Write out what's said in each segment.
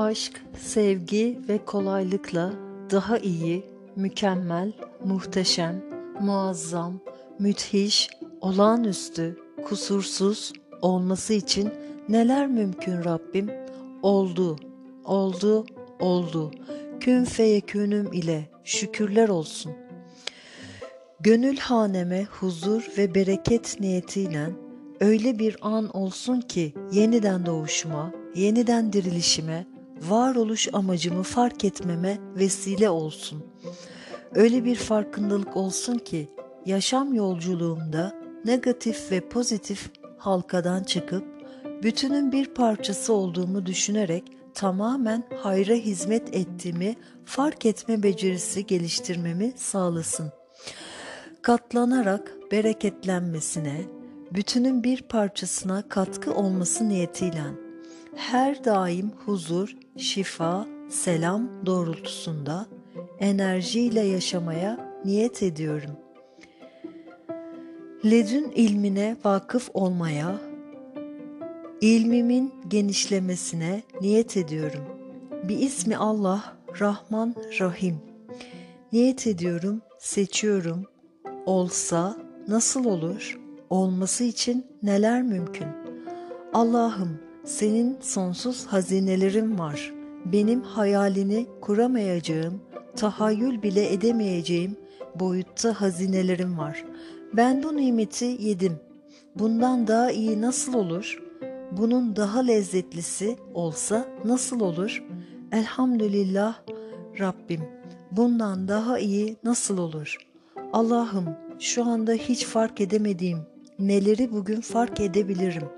aşk, sevgi ve kolaylıkla daha iyi, mükemmel, muhteşem, muazzam, müthiş, olağanüstü, kusursuz olması için neler mümkün Rabbim? Oldu, oldu, oldu. Kün feyekünüm ile şükürler olsun. Gönül haneme huzur ve bereket niyetiyle öyle bir an olsun ki yeniden doğuşuma, yeniden dirilişime, varoluş amacımı fark etmeme vesile olsun. Öyle bir farkındalık olsun ki yaşam yolculuğumda negatif ve pozitif halkadan çıkıp bütünün bir parçası olduğumu düşünerek tamamen hayra hizmet ettiğimi fark etme becerisi geliştirmemi sağlasın. Katlanarak bereketlenmesine, bütünün bir parçasına katkı olması niyetiyle her daim huzur, şifa, selam doğrultusunda enerjiyle yaşamaya niyet ediyorum. Ledün ilmine vakıf olmaya, ilmimin genişlemesine niyet ediyorum. Bir ismi Allah, Rahman, Rahim. Niyet ediyorum, seçiyorum. Olsa nasıl olur? Olması için neler mümkün? Allah'ım senin sonsuz hazinelerin var. Benim hayalini kuramayacağım, tahayyül bile edemeyeceğim boyutta hazinelerim var. Ben bu nimeti yedim. Bundan daha iyi nasıl olur? Bunun daha lezzetlisi olsa nasıl olur? Elhamdülillah Rabbim. Bundan daha iyi nasıl olur? Allah'ım şu anda hiç fark edemediğim neleri bugün fark edebilirim?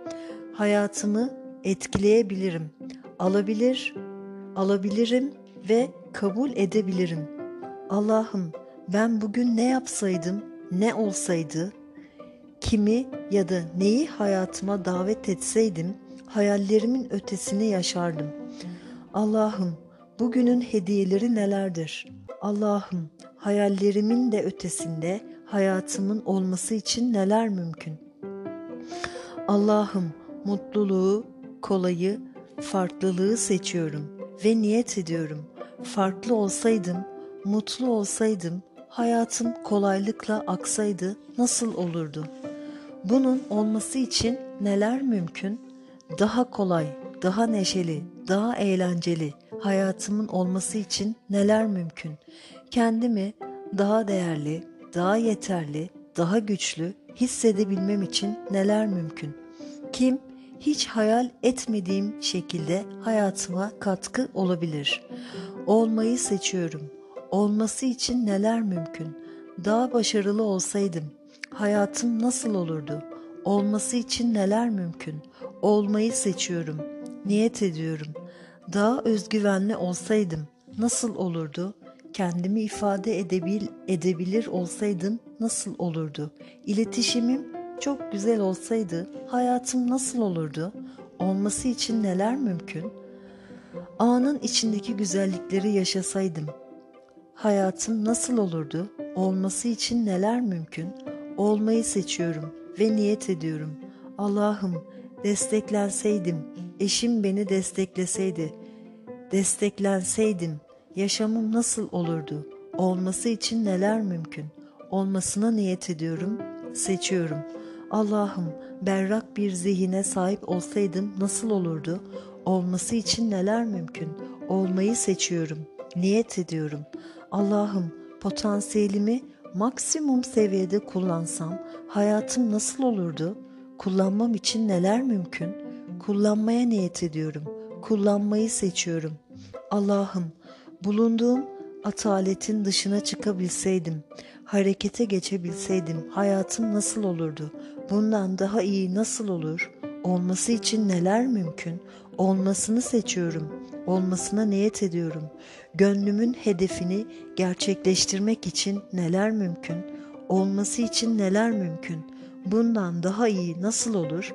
Hayatımı etkileyebilirim. Alabilir, alabilirim ve kabul edebilirim. Allah'ım ben bugün ne yapsaydım, ne olsaydı, kimi ya da neyi hayatıma davet etseydim, hayallerimin ötesini yaşardım. Allah'ım bugünün hediyeleri nelerdir? Allah'ım hayallerimin de ötesinde hayatımın olması için neler mümkün? Allah'ım mutluluğu, kolayı, farklılığı seçiyorum ve niyet ediyorum. Farklı olsaydım, mutlu olsaydım, hayatım kolaylıkla aksaydı nasıl olurdu? Bunun olması için neler mümkün? Daha kolay, daha neşeli, daha eğlenceli hayatımın olması için neler mümkün? Kendimi daha değerli, daha yeterli, daha güçlü hissedebilmem için neler mümkün? Kim hiç hayal etmediğim şekilde hayatıma katkı olabilir. Olmayı seçiyorum. Olması için neler mümkün? Daha başarılı olsaydım hayatım nasıl olurdu? Olması için neler mümkün? Olmayı seçiyorum. Niyet ediyorum. Daha özgüvenli olsaydım nasıl olurdu? Kendimi ifade edebil edebilir olsaydım nasıl olurdu? İletişimim çok güzel olsaydı hayatım nasıl olurdu? Olması için neler mümkün? Anın içindeki güzellikleri yaşasaydım hayatım nasıl olurdu? Olması için neler mümkün? Olmayı seçiyorum ve niyet ediyorum. Allah'ım desteklenseydim, eşim beni destekleseydi, desteklenseydim yaşamım nasıl olurdu? Olması için neler mümkün? Olmasına niyet ediyorum, seçiyorum.'' Allah'ım berrak bir zihine sahip olsaydım nasıl olurdu? Olması için neler mümkün? Olmayı seçiyorum, niyet ediyorum. Allah'ım potansiyelimi maksimum seviyede kullansam hayatım nasıl olurdu? Kullanmam için neler mümkün? Kullanmaya niyet ediyorum. Kullanmayı seçiyorum. Allah'ım bulunduğum ataletin dışına çıkabilseydim, harekete geçebilseydim hayatım nasıl olurdu? Bundan daha iyi nasıl olur? Olması için neler mümkün? Olmasını seçiyorum. Olmasına niyet ediyorum. Gönlümün hedefini gerçekleştirmek için neler mümkün? Olması için neler mümkün? Bundan daha iyi nasıl olur?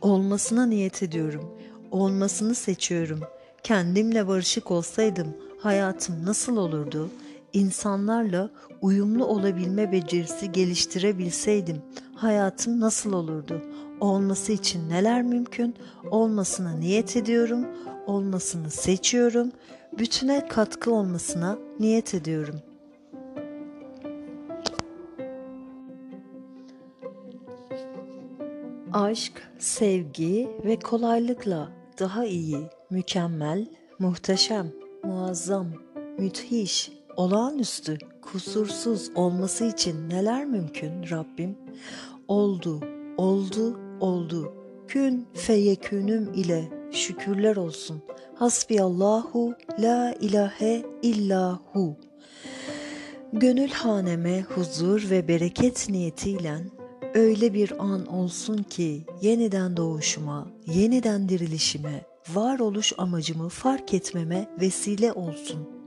Olmasına niyet ediyorum. Olmasını seçiyorum. Kendimle barışık olsaydım hayatım nasıl olurdu? İnsanlarla uyumlu olabilme becerisi geliştirebilseydim hayatım nasıl olurdu? Olması için neler mümkün? Olmasına niyet ediyorum. olmasını seçiyorum. Bütüne katkı olmasına niyet ediyorum. Aşk, sevgi ve kolaylıkla daha iyi, mükemmel, muhteşem, muazzam, müthiş, olağanüstü, kusursuz olması için neler mümkün Rabbim? Oldu, oldu, oldu. Kün feyekünüm ile şükürler olsun. Hasbiyallahu la ilahe illahu. Gönül haneme huzur ve bereket niyetiyle öyle bir an olsun ki yeniden doğuşuma, yeniden dirilişime, varoluş amacımı fark etmeme vesile olsun.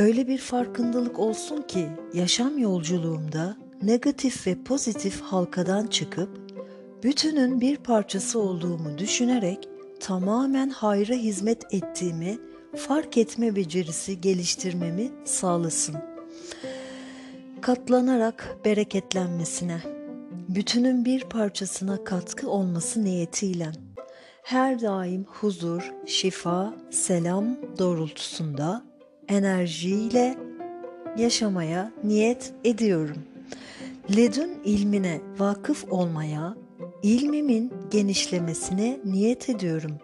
Öyle bir farkındalık olsun ki yaşam yolculuğumda negatif ve pozitif halkadan çıkıp bütünün bir parçası olduğumu düşünerek tamamen hayra hizmet ettiğimi fark etme becerisi geliştirmemi sağlasın. Katlanarak bereketlenmesine, bütünün bir parçasına katkı olması niyetiyle her daim huzur, şifa, selam doğrultusunda enerjiyle yaşamaya niyet ediyorum. Ledün ilmine vakıf olmaya, ilmimin genişlemesine niyet ediyorum.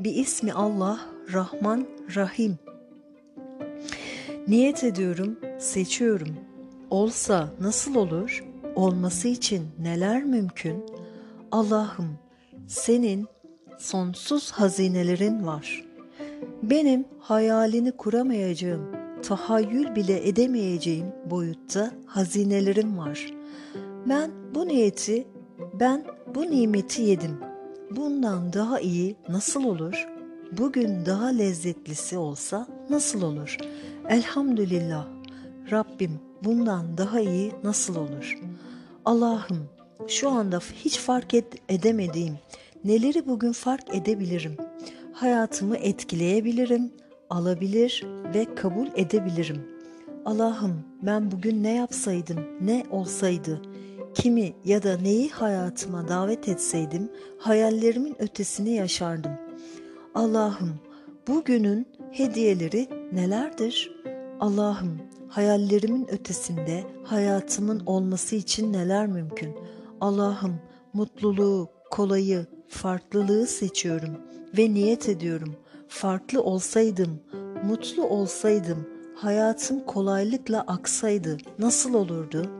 Bir ismi Allah, Rahman, Rahim. Niyet ediyorum, seçiyorum. Olsa nasıl olur? Olması için neler mümkün? Allah'ım, senin sonsuz hazinelerin var. Benim hayalini kuramayacağım, tahayyül bile edemeyeceğim boyutta hazinelerim var. Ben bu niyeti, ben bu nimeti yedim. Bundan daha iyi nasıl olur? Bugün daha lezzetlisi olsa nasıl olur? Elhamdülillah. Rabbim bundan daha iyi nasıl olur? Allah'ım şu anda hiç fark edemediğim neleri bugün fark edebilirim? Hayatımı etkileyebilirim, alabilir ve kabul edebilirim. Allah'ım ben bugün ne yapsaydım, ne olsaydı, kimi ya da neyi hayatıma davet etseydim hayallerimin ötesini yaşardım. Allah'ım bugünün hediyeleri nelerdir? Allah'ım hayallerimin ötesinde hayatımın olması için neler mümkün? Allah'ım mutluluğu, kolayı, farklılığı seçiyorum ve niyet ediyorum. Farklı olsaydım, mutlu olsaydım, hayatım kolaylıkla aksaydı nasıl olurdu?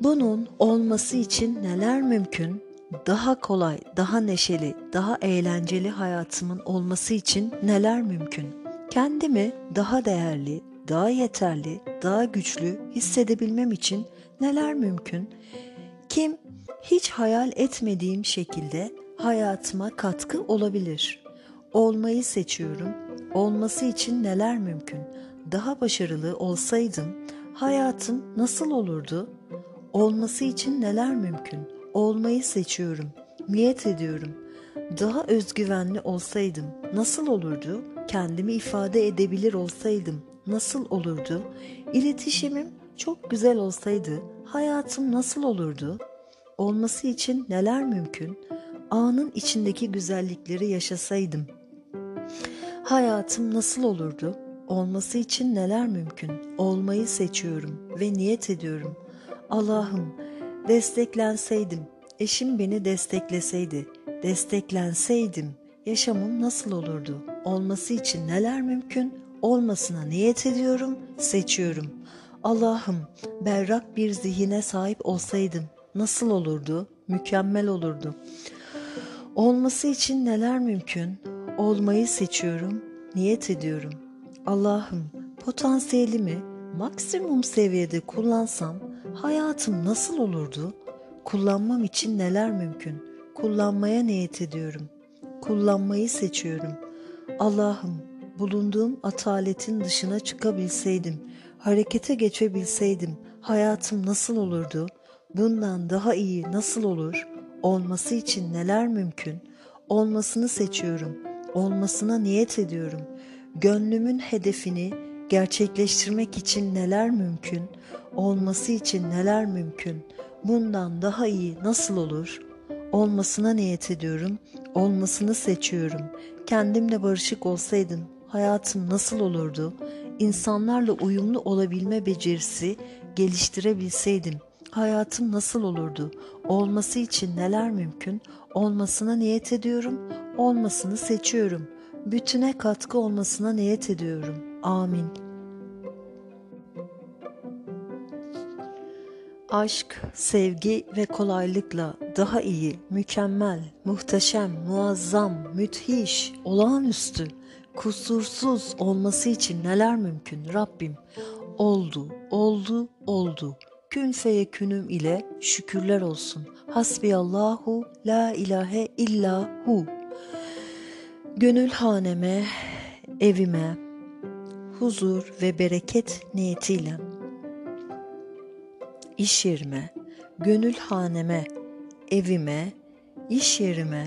Bunun olması için neler mümkün? Daha kolay, daha neşeli, daha eğlenceli hayatımın olması için neler mümkün? Kendimi daha değerli, daha yeterli, daha güçlü hissedebilmem için neler mümkün? Kim hiç hayal etmediğim şekilde hayatıma katkı olabilir. Olmayı seçiyorum. Olması için neler mümkün? Daha başarılı olsaydım hayatım nasıl olurdu? Olması için neler mümkün? Olmayı seçiyorum. Niyet ediyorum. Daha özgüvenli olsaydım nasıl olurdu? Kendimi ifade edebilir olsaydım nasıl olurdu? İletişimim çok güzel olsaydı hayatım nasıl olurdu? Olması için neler mümkün? Anın içindeki güzellikleri yaşasaydım. Hayatım nasıl olurdu? Olması için neler mümkün? Olmayı seçiyorum ve niyet ediyorum. Allah'ım desteklenseydim, eşim beni destekleseydi, desteklenseydim yaşamım nasıl olurdu? Olması için neler mümkün? Olmasına niyet ediyorum, seçiyorum. Allah'ım berrak bir zihine sahip olsaydım nasıl olurdu? Mükemmel olurdu. Olması için neler mümkün? Olmayı seçiyorum, niyet ediyorum. Allah'ım potansiyelimi maksimum seviyede kullansam hayatım nasıl olurdu? Kullanmam için neler mümkün? Kullanmaya niyet ediyorum. Kullanmayı seçiyorum. Allah'ım bulunduğum ataletin dışına çıkabilseydim, harekete geçebilseydim hayatım nasıl olurdu? Bundan daha iyi nasıl olur? Olması için neler mümkün? Olmasını seçiyorum. Olmasına niyet ediyorum. Gönlümün hedefini gerçekleştirmek için neler mümkün? Olması için neler mümkün? Bundan daha iyi nasıl olur? Olmasına niyet ediyorum. olmasını seçiyorum. Kendimle barışık olsaydım hayatım nasıl olurdu? İnsanlarla uyumlu olabilme becerisi geliştirebilseydim hayatım nasıl olurdu? Olması için neler mümkün? Olmasına niyet ediyorum, olmasını seçiyorum. Bütüne katkı olmasına niyet ediyorum. Amin. Aşk, sevgi ve kolaylıkla daha iyi, mükemmel, muhteşem, muazzam, müthiş, olağanüstü, kusursuz olması için neler mümkün Rabbim? Oldu, oldu, oldu. Kün feyekünüm ile şükürler olsun. Hasbiyallahu la ilahe illa hu. Gönül haneme, evime, huzur ve bereket niyetiyle iş yerime, gönül haneme, evime, iş yerime,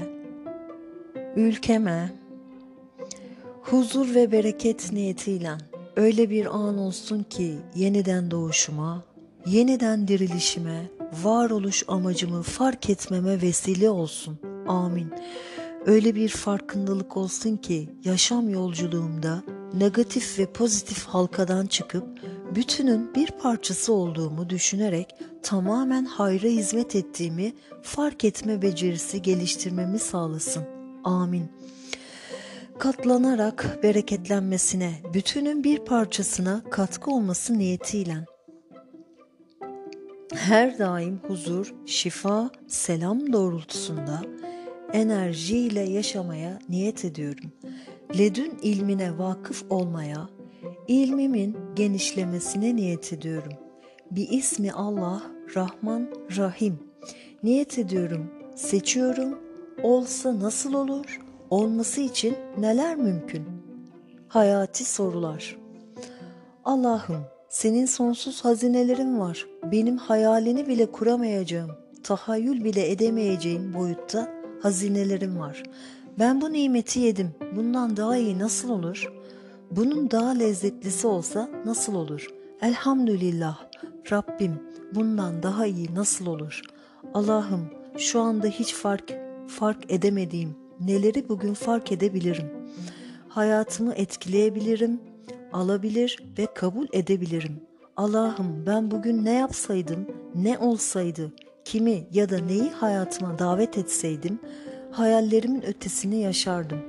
ülkeme, huzur ve bereket niyetiyle öyle bir an olsun ki yeniden doğuşuma, yeniden dirilişime, varoluş amacımı fark etmeme vesile olsun. Amin. Öyle bir farkındalık olsun ki yaşam yolculuğumda negatif ve pozitif halkadan çıkıp bütünün bir parçası olduğumu düşünerek tamamen hayra hizmet ettiğimi fark etme becerisi geliştirmemi sağlasın. Amin. Katlanarak bereketlenmesine, bütünün bir parçasına katkı olması niyetiyle her daim huzur, şifa, selam doğrultusunda enerjiyle yaşamaya niyet ediyorum. Ledün ilmine vakıf olmaya, ilmimin genişlemesine niyet ediyorum. Bir ismi Allah, Rahman, Rahim. Niyet ediyorum, seçiyorum. Olsa nasıl olur? Olması için neler mümkün? Hayati sorular. Allah'ım, senin sonsuz hazinelerin var. Benim hayalini bile kuramayacağım, tahayyül bile edemeyeceğim boyutta hazinelerim var. Ben bu nimeti yedim. Bundan daha iyi nasıl olur? Bunun daha lezzetlisi olsa nasıl olur? Elhamdülillah. Rabbim bundan daha iyi nasıl olur? Allah'ım şu anda hiç fark fark edemediğim neleri bugün fark edebilirim? Hayatımı etkileyebilirim, alabilir ve kabul edebilirim. Allah'ım ben bugün ne yapsaydım, ne olsaydı, kimi ya da neyi hayatıma davet etseydim, hayallerimin ötesini yaşardım.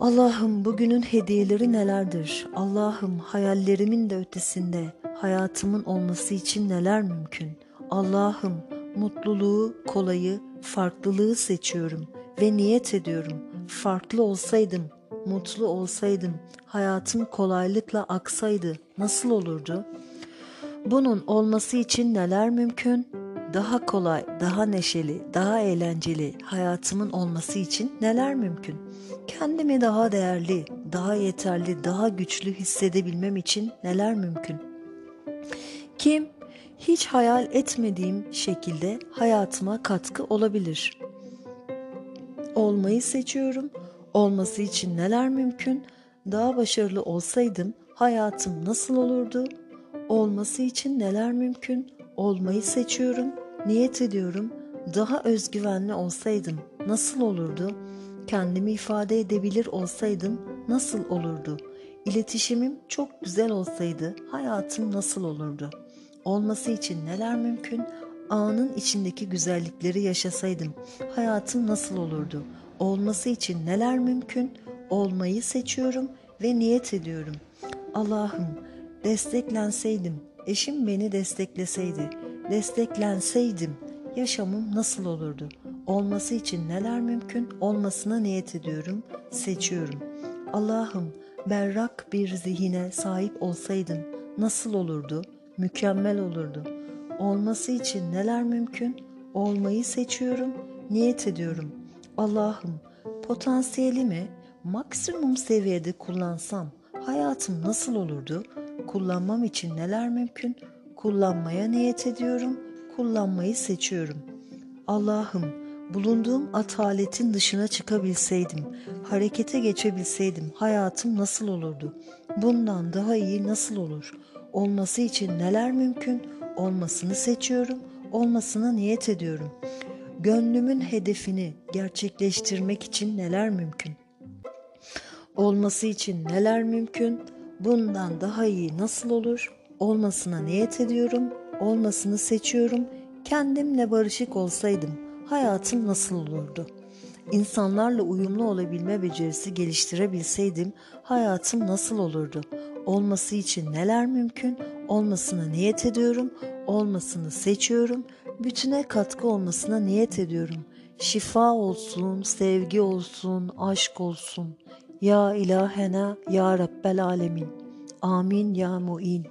Allah'ım bugünün hediyeleri nelerdir? Allah'ım hayallerimin de ötesinde hayatımın olması için neler mümkün? Allah'ım mutluluğu, kolayı, farklılığı seçiyorum ve niyet ediyorum. Farklı olsaydım, mutlu olsaydım, hayatım kolaylıkla aksaydı nasıl olurdu? Bunun olması için neler mümkün? Daha kolay, daha neşeli, daha eğlenceli hayatımın olması için neler mümkün? Kendimi daha değerli, daha yeterli, daha güçlü hissedebilmem için neler mümkün? Kim hiç hayal etmediğim şekilde hayatıma katkı olabilir? Olmayı seçiyorum. Olması için neler mümkün? Daha başarılı olsaydım hayatım nasıl olurdu? Olması için neler mümkün? Olmayı seçiyorum, niyet ediyorum. Daha özgüvenli olsaydım nasıl olurdu? Kendimi ifade edebilir olsaydım nasıl olurdu? İletişimim çok güzel olsaydı hayatım nasıl olurdu? Olması için neler mümkün? Anın içindeki güzellikleri yaşasaydım hayatım nasıl olurdu? Olması için neler mümkün? Olmayı seçiyorum ve niyet ediyorum. Allah'ım desteklenseydim, eşim beni destekleseydi, desteklenseydim yaşamım nasıl olurdu? Olması için neler mümkün? Olmasına niyet ediyorum, seçiyorum. Allah'ım berrak bir zihine sahip olsaydım nasıl olurdu? Mükemmel olurdu. Olması için neler mümkün? Olmayı seçiyorum, niyet ediyorum. Allah'ım potansiyelimi maksimum seviyede kullansam hayatım nasıl olurdu? Kullanmam için neler mümkün? Kullanmaya niyet ediyorum, kullanmayı seçiyorum. Allah'ım, bulunduğum ataletin dışına çıkabilseydim, harekete geçebilseydim hayatım nasıl olurdu? Bundan daha iyi nasıl olur? Olması için neler mümkün? Olmasını seçiyorum, olmasına niyet ediyorum. Gönlümün hedefini gerçekleştirmek için neler mümkün? Olması için neler mümkün? Bundan daha iyi nasıl olur? Olmasına niyet ediyorum, olmasını seçiyorum. Kendimle barışık olsaydım hayatım nasıl olurdu? İnsanlarla uyumlu olabilme becerisi geliştirebilseydim hayatım nasıl olurdu? Olması için neler mümkün? Olmasına niyet ediyorum, olmasını seçiyorum. Bütüne katkı olmasına niyet ediyorum. Şifa olsun, sevgi olsun, aşk olsun. Ya ilahena ya Rabbel alemin. Amin ya mu'in.